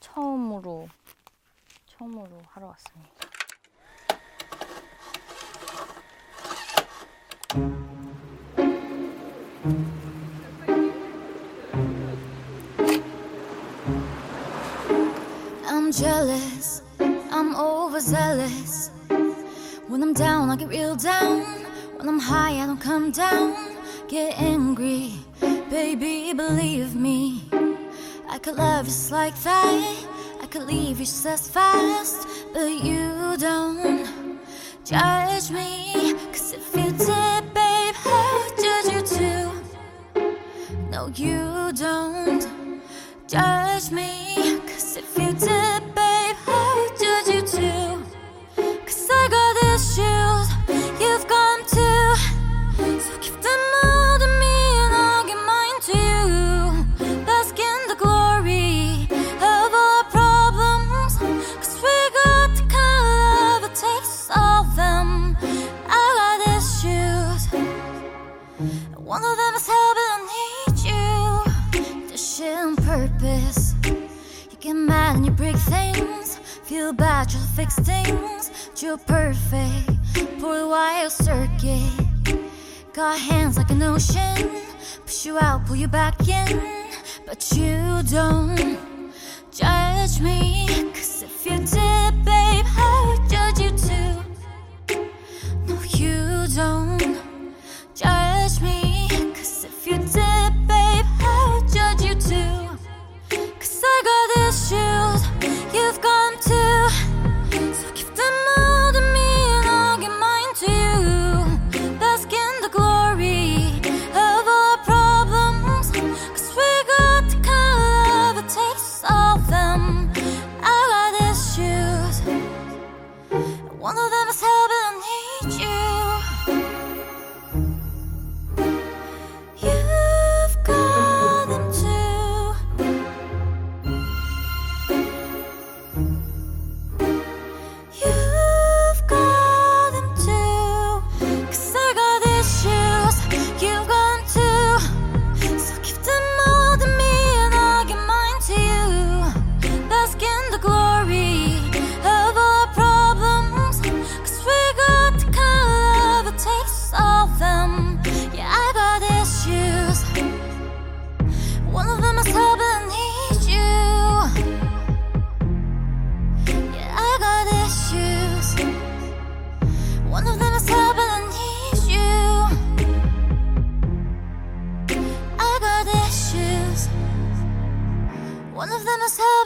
처음으로 처음으로 하러 왔습니다. I'm jealous, I'm overzealous. When I'm down, I get real down. When I'm high, I don't come down. Get angry, baby, believe me. I could love just like that. I could leave you just as fast, but you don't judge me. Cause if you did, babe, I'd judge you too. No, you don't judge me. Cause if you did, One of them is but I need you. Shit on purpose. You get mad and you break things. Feel bad, to fix things. You're perfect. Pour the wild circuit. Got hands like an ocean. Push you out, pull you back in. But you don't judge me. Cause if you did, babe, I would judge you too. No, you don't One of them is hell,